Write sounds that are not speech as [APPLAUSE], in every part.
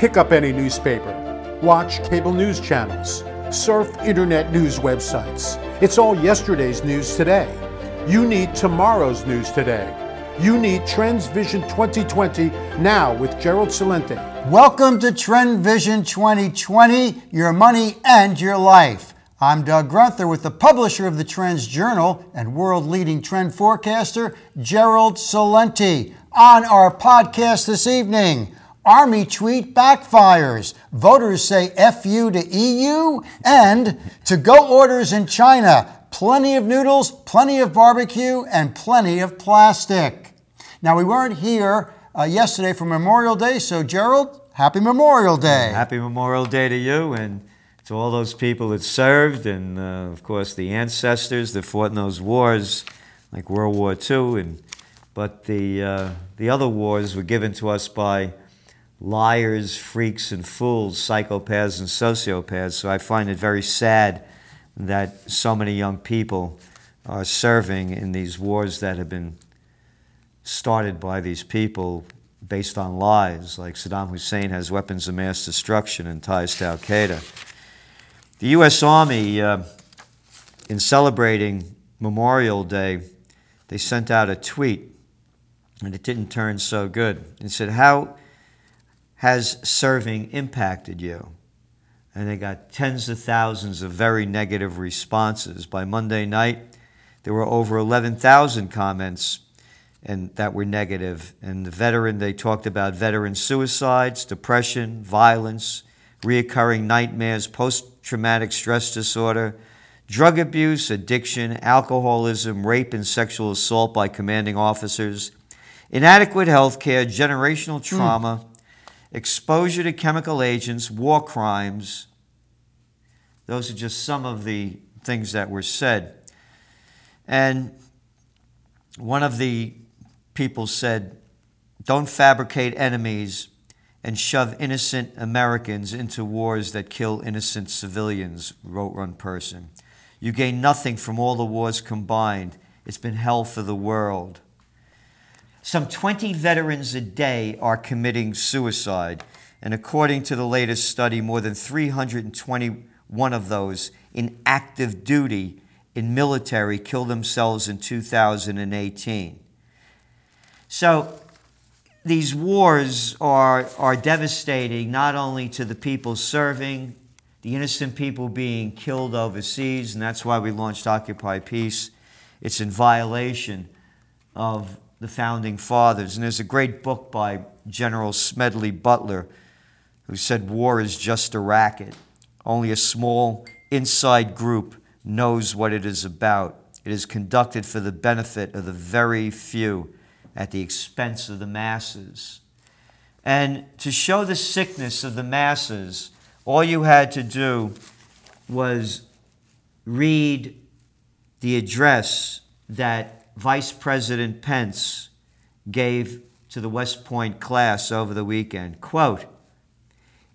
pick up any newspaper, watch cable news channels, surf internet news websites. It's all yesterday's news today. You need tomorrow's news today. You need Trends Vision 2020 now with Gerald Celente. Welcome to Trend Vision 2020, your money and your life. I'm Doug Grunther with the publisher of the Trends Journal and world leading trend forecaster, Gerald Celente. On our podcast this evening, Army tweet backfires. Voters say FU to EU and to go orders in China. Plenty of noodles, plenty of barbecue, and plenty of plastic. Now, we weren't here uh, yesterday for Memorial Day, so Gerald, happy Memorial Day. Happy Memorial Day to you and to all those people that served, and uh, of course the ancestors that fought in those wars, like World War II. And but the uh, the other wars were given to us by liars, freaks, and fools, psychopaths and sociopaths. So I find it very sad that so many young people are serving in these wars that have been started by these people based on lies, like Saddam Hussein has weapons of mass destruction and ties to Al Qaeda. The U.S. Army, uh, in celebrating Memorial Day, they sent out a tweet, and it didn't turn so good. It said, How has serving impacted you? And they got tens of thousands of very negative responses. By Monday night, there were over 11,000 comments and that were negative. And the veteran, they talked about veteran suicides, depression, violence, reoccurring nightmares, post traumatic stress disorder, drug abuse, addiction, alcoholism, rape, and sexual assault by commanding officers, inadequate health care, generational hmm. trauma, mm. Exposure to chemical agents, war crimes. Those are just some of the things that were said. And one of the people said, don't fabricate enemies and shove innocent Americans into wars that kill innocent civilians, wrote one person. You gain nothing from all the wars combined. It's been hell for the world. Some 20 veterans a day are committing suicide, and according to the latest study, more than 321 of those in active duty in military killed themselves in 2018. So these wars are, are devastating not only to the people serving, the innocent people being killed overseas, and that's why we launched Occupy Peace. It's in violation of the founding fathers. And there's a great book by General Smedley Butler who said war is just a racket. Only a small inside group knows what it is about. It is conducted for the benefit of the very few at the expense of the masses. And to show the sickness of the masses, all you had to do was read the address that Vice President Pence gave to the West Point class over the weekend. Quote,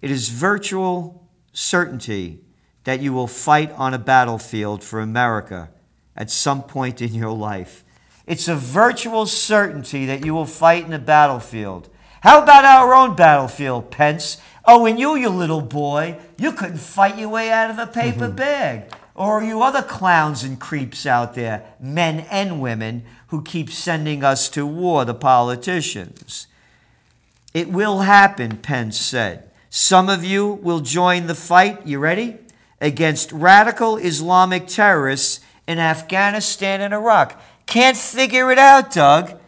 It is virtual certainty that you will fight on a battlefield for America at some point in your life. It's a virtual certainty that you will fight in a battlefield. How about our own battlefield, Pence? Oh, and you, you little boy, you couldn't fight your way out of a paper mm-hmm. bag. Or you other clowns and creeps out there, men and women, who keep sending us to war, the politicians. It will happen, Pence said. Some of you will join the fight, you ready? Against radical Islamic terrorists in Afghanistan and Iraq. Can't figure it out, Doug.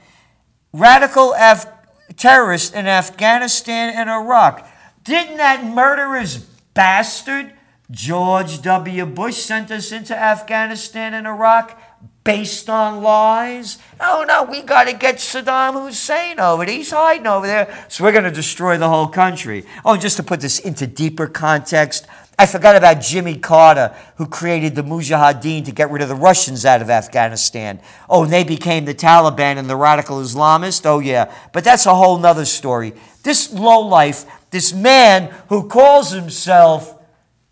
Radical Af- terrorists in Afghanistan and Iraq. Didn't that murderous bastard, George W. Bush, sent us into Afghanistan and Iraq based on lies? Oh no, we got to get Saddam Hussein over there. He's hiding over there. So we're going to destroy the whole country. Oh, just to put this into deeper context, I forgot about Jimmy Carter, who created the Mujahideen to get rid of the Russians out of Afghanistan. Oh, and they became the Taliban and the radical Islamists? Oh, yeah. But that's a whole nother story. This lowlife, this man who calls himself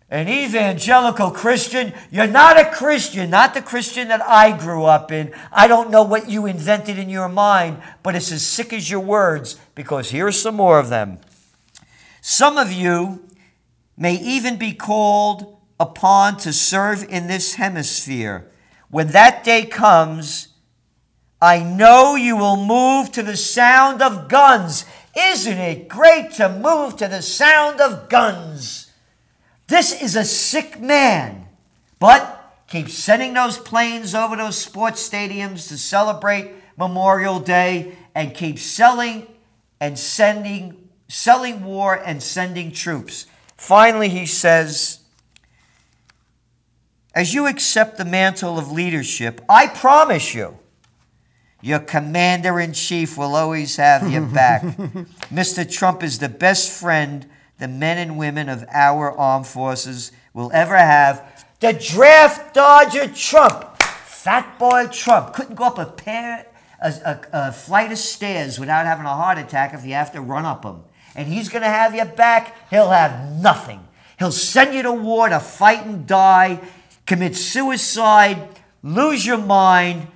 an evangelical Christian, you're not a Christian, not the Christian that I grew up in. I don't know what you invented in your mind, but it's as sick as your words because here's some more of them. Some of you may even be called upon to serve in this hemisphere. When that day comes, I know you will move to the sound of guns. Isn't it great to move to the sound of guns? This is a sick man, but keep sending those planes over those sports stadiums to celebrate Memorial Day and keep selling and sending selling war and sending troops. Finally, he says, as you accept the mantle of leadership, I promise you, your commander in chief will always have your back. [LAUGHS] Mr. Trump is the best friend the men and women of our armed forces will ever have. The draft dodger Trump, fat boy Trump, couldn't go up a pair, a, a, a flight of stairs without having a heart attack if you have to run up them. And he's going to have your back. He'll have nothing. He'll send you to war to fight and die, commit suicide, lose your mind,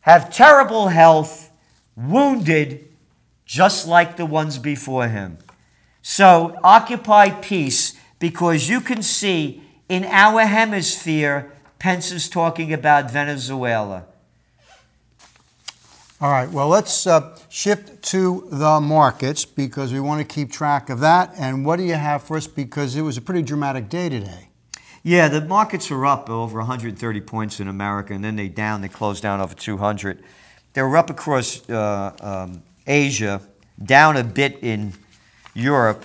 have terrible health, wounded, just like the ones before him. So occupy peace because you can see in our hemisphere, Pence is talking about Venezuela. All right, well, let's uh, shift to the markets because we want to keep track of that. And what do you have for us? Because it was a pretty dramatic day today. Yeah, the markets are up over 130 points in America, and then they down. They closed down over 200. They were up across uh, um, Asia, down a bit in Europe.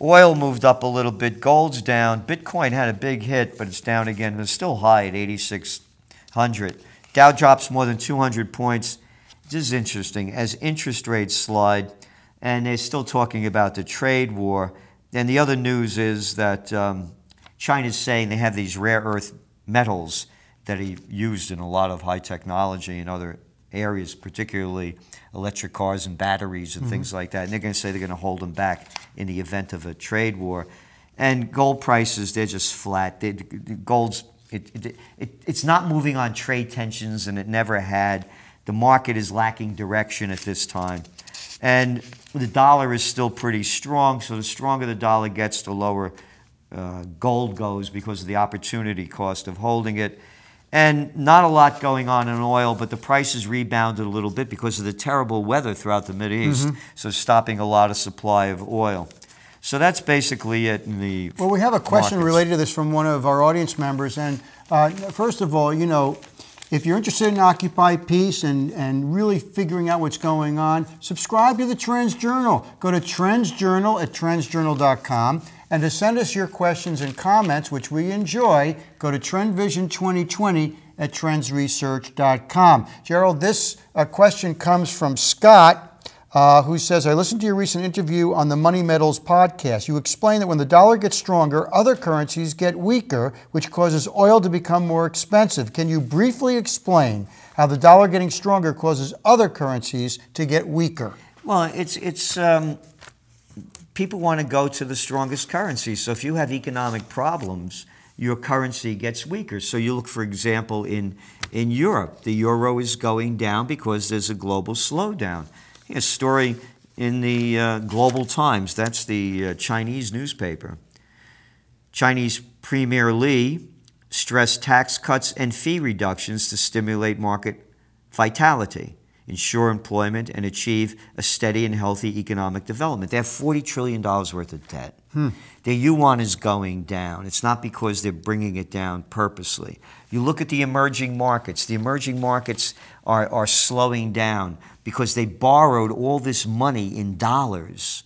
Oil moved up a little bit. Gold's down. Bitcoin had a big hit, but it's down again. It's still high at 8,600. Dow drops more than 200 points. This is interesting. As interest rates slide, and they're still talking about the trade war. And the other news is that um, China's saying they have these rare earth metals that are used in a lot of high technology and other areas, particularly electric cars and batteries and mm-hmm. things like that. And they're going to say they're going to hold them back in the event of a trade war. And gold prices, they're just flat. They, gold's it, it, it, it's not moving on trade tensions, and it never had. The market is lacking direction at this time. And the dollar is still pretty strong, so the stronger the dollar gets, the lower uh, gold goes because of the opportunity cost of holding it. And not a lot going on in oil, but the prices rebounded a little bit because of the terrible weather throughout the Mideast, mm-hmm. so stopping a lot of supply of oil. So that's basically it in the. Well, we have a question markets. related to this from one of our audience members. And uh, first of all, you know, if you're interested in Occupy Peace and, and really figuring out what's going on, subscribe to the Trends Journal. Go to Trends Journal at trendsjournal.com. And to send us your questions and comments, which we enjoy, go to TrendVision 2020 at trendsresearch.com. Gerald, this uh, question comes from Scott. Uh, who says, I listened to your recent interview on the Money Metals podcast. You explained that when the dollar gets stronger, other currencies get weaker, which causes oil to become more expensive. Can you briefly explain how the dollar getting stronger causes other currencies to get weaker? Well, it's, it's um, people want to go to the strongest currency. So if you have economic problems, your currency gets weaker. So you look, for example, in, in Europe, the euro is going down because there's a global slowdown a story in the uh, Global Times, that's the uh, Chinese newspaper. Chinese Premier Li stressed tax cuts and fee reductions to stimulate market vitality, ensure employment, and achieve a steady and healthy economic development. They have $40 trillion worth of debt. Hmm. Their yuan is going down. It's not because they're bringing it down purposely. You look at the emerging markets, the emerging markets are, are slowing down because they borrowed all this money in dollars.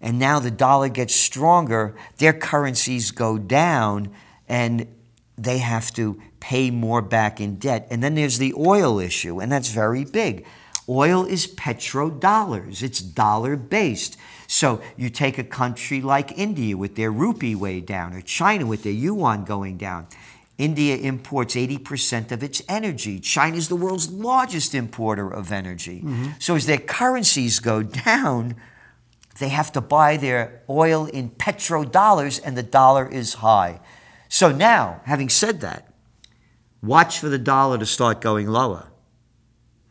And now the dollar gets stronger, their currencies go down, and they have to pay more back in debt. And then there's the oil issue, and that's very big. Oil is petrodollars, it's dollar based. So you take a country like India with their rupee way down, or China with their yuan going down. India imports 80% of its energy. China is the world's largest importer of energy. Mm-hmm. So as their currencies go down, they have to buy their oil in petrodollars and the dollar is high. So now, having said that, watch for the dollar to start going lower.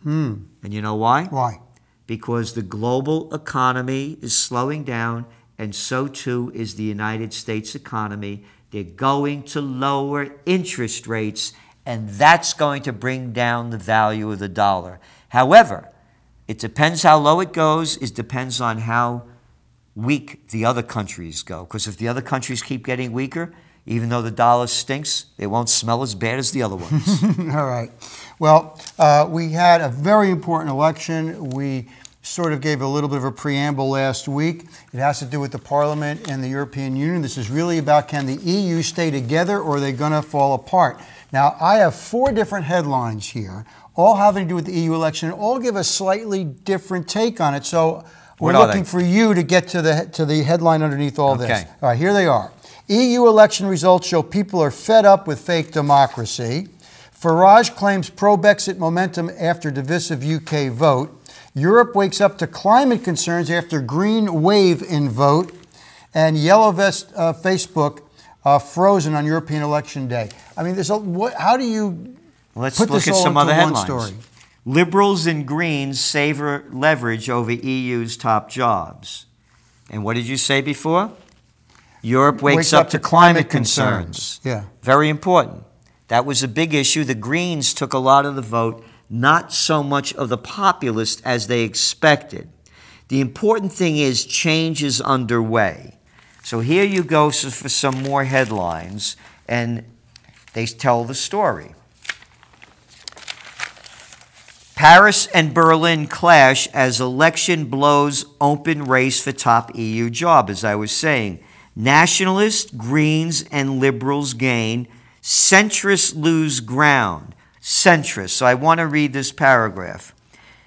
Hmm. And you know why? Why? Because the global economy is slowing down and so too is the United States economy. They're going to lower interest rates, and that's going to bring down the value of the dollar. However, it depends how low it goes, it depends on how weak the other countries go. Because if the other countries keep getting weaker, even though the dollar stinks, they won't smell as bad as the other [LAUGHS] ones. All right. Well, uh, we had a very important election. We sort of gave a little bit of a preamble last week. It has to do with the Parliament and the European Union. This is really about can the EU stay together or are they going to fall apart? Now, I have four different headlines here, all having to do with the EU election, and all give a slightly different take on it. So we're What looking for you to get to the to the headline underneath all this. Okay. All right, here they are. EU election results show people are fed up with fake democracy. Farage claims pro Brexit momentum after divisive UK vote. Europe wakes up to climate concerns after green wave in vote. And Yellow Vest uh, Facebook uh, frozen on European election day. I mean, there's a, what, how do you Let's put look this at all some into other one headlines. story? Liberals and Greens savor leverage over EU's top jobs. And what did you say before? Europe wakes, up, to climate concerns. Yeah. Very important. That was a big issue. The Greens took a lot of the vote, not so much of the populist as they expected. The important thing is change is underway. So here you go for some more headlines, and they tell the story. Paris and Berlin clash as election blows open race for top EU job, as I was saying. Nationalists, Greens, and Liberals gain. Centrists lose ground. Centrists. So I want to read this paragraph.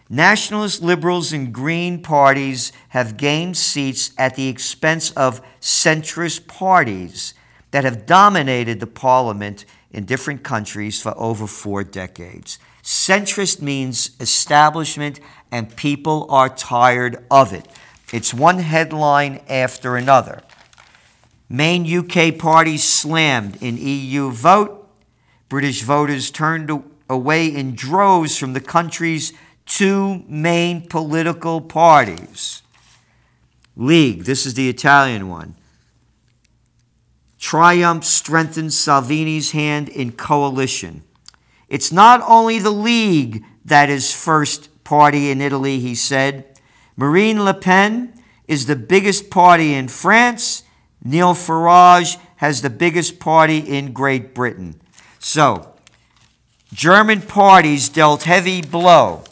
Nationalist, Liberals, and Green parties have gained seats at the expense of centrist parties that have dominated the parliament in different countries for over four decades. Centrist means establishment, and people are tired of it. It's one headline after another. Main UK parties slammed in EU vote. British voters turned away in droves from the country's two main political parties. League, this is the Italian one. Triumph strengthens Salvini's hand in coalition. It's not only the League that is first party in Italy, he said. Marine Le Pen is the biggest party in France. Neil Farage has the biggest party in Great Britain. So, German parties dealt heavy blow.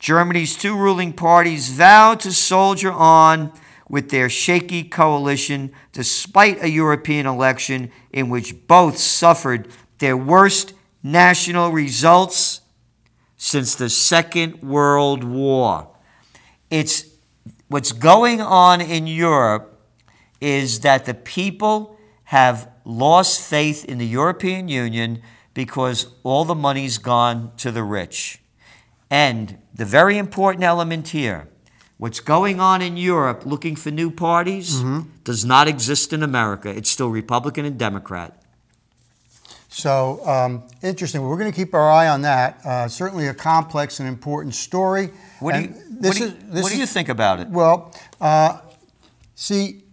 Germany's two ruling parties vowed to soldier on with their shaky coalition despite a European election in which both suffered their worst national results since the Second World War. It's what's going on in Europe is that the people have lost faith in the European Union because all the money's gone to the rich. And the very important element here what's going on in Europe looking for new parties does not exist in America. It's still Republican and Democrat. So um, interesting. We're going to keep our eye on that. Uh, certainly a complex and important story. What do you, what do you, is- what do you think about it? Well, uh, see,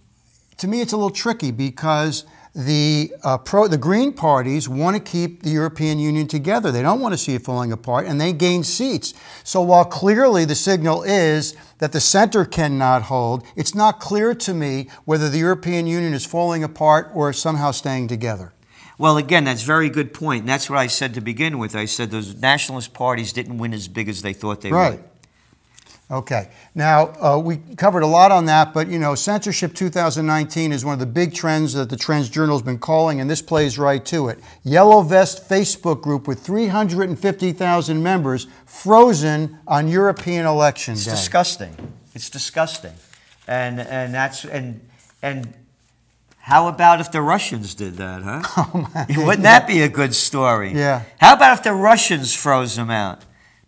to me, it's a little tricky because the uh, pro, the Green parties want to keep the European Union together. They don't want to see it falling apart, and they gain seats. So while clearly the signal is that the center cannot hold, it's not clear to me whether the European Union is falling apart or somehow staying together. Well, again, that's a very good point. And that's what I said to begin with. I said those nationalist parties didn't win as big as they thought they Right. would. Okay. Now, uh, we covered a lot on that, but you know, censorship 2019 is one of the big trends that the Trends Journal has been calling, and this plays right to it. Yellow Vest Facebook group with 350,000 members frozen on European election It's day. disgusting. It's disgusting. And and that's and and how about if the Russians did that, huh? [LAUGHS] Wouldn't that be a good story? Yeah. How about if the Russians froze them out?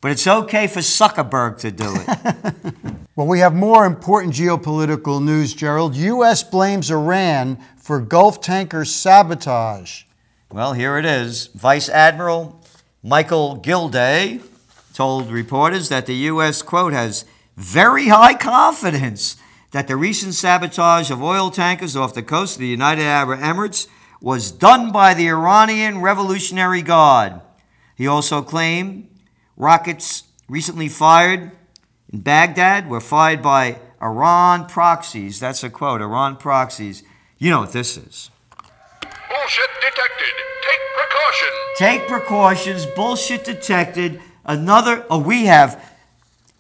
But it's okay for Zuckerberg to do it. [LAUGHS] Well, we have more important geopolitical news, Gerald. U.S. blames Iran for Gulf tanker sabotage. well, here it is. Vice Admiral Michael Gilday told reporters that the U.S., quote, has very high confidence that the recent sabotage of oil tankers off the coast of the United Arab Emirates was done by the Iranian Revolutionary Guard. He also claimed rockets recently fired in Baghdad were fired by Iran proxies. That's a quote Iran proxies. You know what this is. Bullshit detected. Take precautions. Take precautions. Bullshit detected. Another. Oh, we have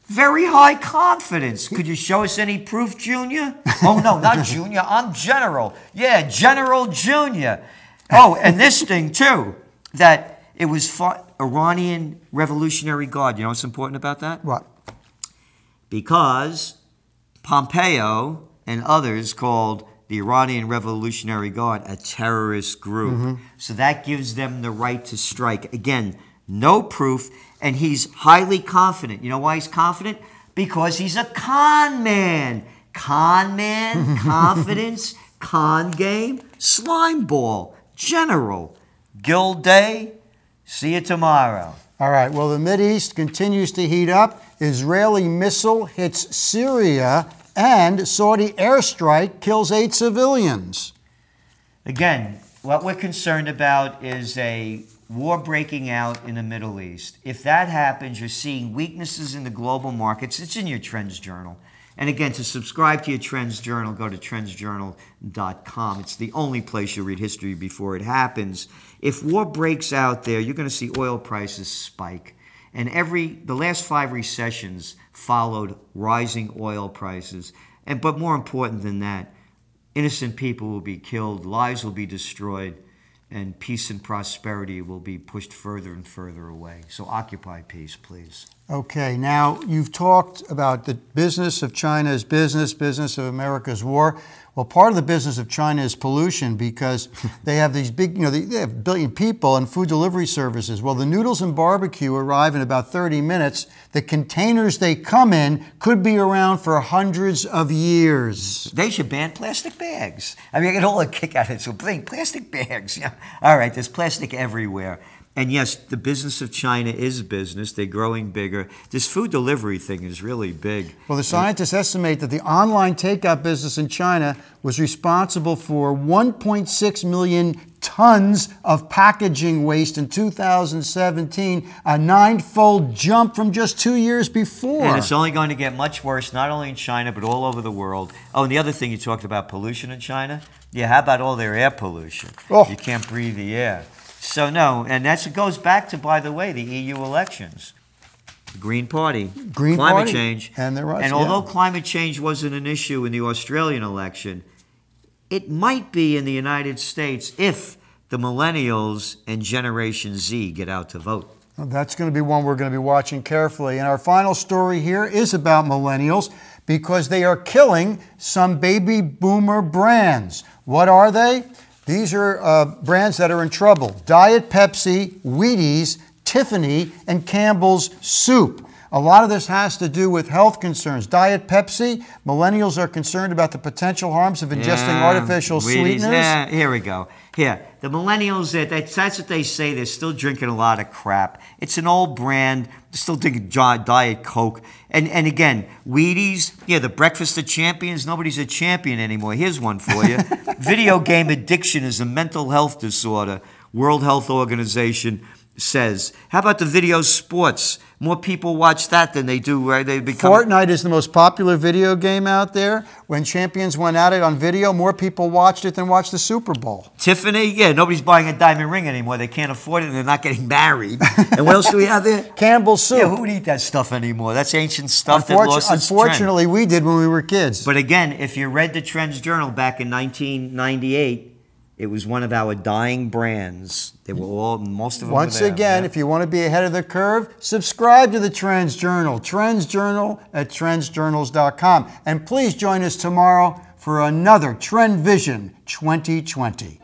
very high confidence. Could you show us any proof, Junior? Oh, no, not [LAUGHS] Junior. I'm General. Yeah, General Junior. Oh, and this thing, too, that it was fought, Iranian Revolutionary Guard. You know what's important about that? What? Because Pompeo and others called the Iranian Revolutionary Guard a terrorist group. Mm-hmm. So that gives them the right to strike. Again, no proof, and he's highly confident. You know why he's confident? Because he's a con man. Con man, [LAUGHS] confidence, con game, slime ball, general. Gilday, see you tomorrow. All right. Well, the East continues to heat up. Israeli missile hits Syria, and Saudi airstrike kills eight civilians. Again, what we're concerned about is a war breaking out in the Middle East. If that happens, you're seeing weaknesses in the global markets. It's in your Trends Journal. And again, to subscribe to your Trends Journal, go to trendsjournal.com. It's the only place you read history before it happens. If war breaks out there, you're going to see oil prices spike. And every the last five recessions followed rising oil prices. And but more important than that, innocent people will be killed, lives will be destroyed, and peace and prosperity will be pushed further and further away. So occupy peace, please. Okay, now you've talked about the business of China's business, business of America's war. Well, part of the business of China is pollution because [LAUGHS] they have these big, you know, they, have a billion people and food delivery services. Well, the noodles and barbecue arrive in about 30 minutes. The containers they come in could be around for hundreds of years. They should ban plastic bags. I mean, I get all a kick out of it. So bring plastic bags. [LAUGHS] Yeah. All right, there's plastic everywhere. And yes, the business of China is business. They're growing bigger. This food delivery thing is really big. Well, the scientists estimate that the online takeout business in China was responsible for 1.6 million tons of packaging waste in 2017, a nine-fold jump from just two years before. And it's only going to get much worse, not only in China, but all over the world. Oh, and the other thing you talked about pollution in China. Yeah, how about all their air pollution? Oh. You can't breathe the air. So, no, and that goes back to, by the way, the EU elections. The Green Party, Green climate Party, change. and the Rus- And yeah. although climate change wasn't an issue in the Australian election, it might be in the United States if the millennials and Generation Z get out to vote. Well, That's going to be one we're going to be watching carefully. And our final story here is about millennials because they are killing some baby boomer brands. What are they? These are uh, brands that are in trouble Diet Pepsi, Wheaties, Tiffany, and Campbell's Soup. A lot of this has to do with health concerns. Diet Pepsi, millennials are concerned about the potential harms of ingesting Yeah, artificial Wheaties. sweeteners. Yeah, here we go. Here, the millennials, that's, that's what they say. They're still drinking a lot of crap. It's an old brand. Still drinking Diet Coke. And and again, Wheaties, yeah, the breakfast of champions. Nobody's a champion anymore. Here's one for you. [LAUGHS] Video game addiction is a mental health disorder. World Health Organization says. How about the video sports? More people watch that than they do where they become. Fortnite is the most popular video game out there. When champions went at it on video, more people watched it than watched the Super Bowl. Tiffany, yeah, nobody's buying a diamond ring anymore. They can't afford it and they're not getting married. and what else do we have there? [LAUGHS] Campbell's Soup. Yeah, who would eat that stuff anymore? That's ancient stuff that lost its trend. unfortunately, we did when we were kids. But again, if you read the Trends Journal back in 1998, it was one of our dying brands. They were all, most of them Once there. again, if you want to be ahead of the curve, subscribe to the Trends Journal. Trends Journal at trendsjournals.com. And please join us tomorrow for another Trend Vision 2020.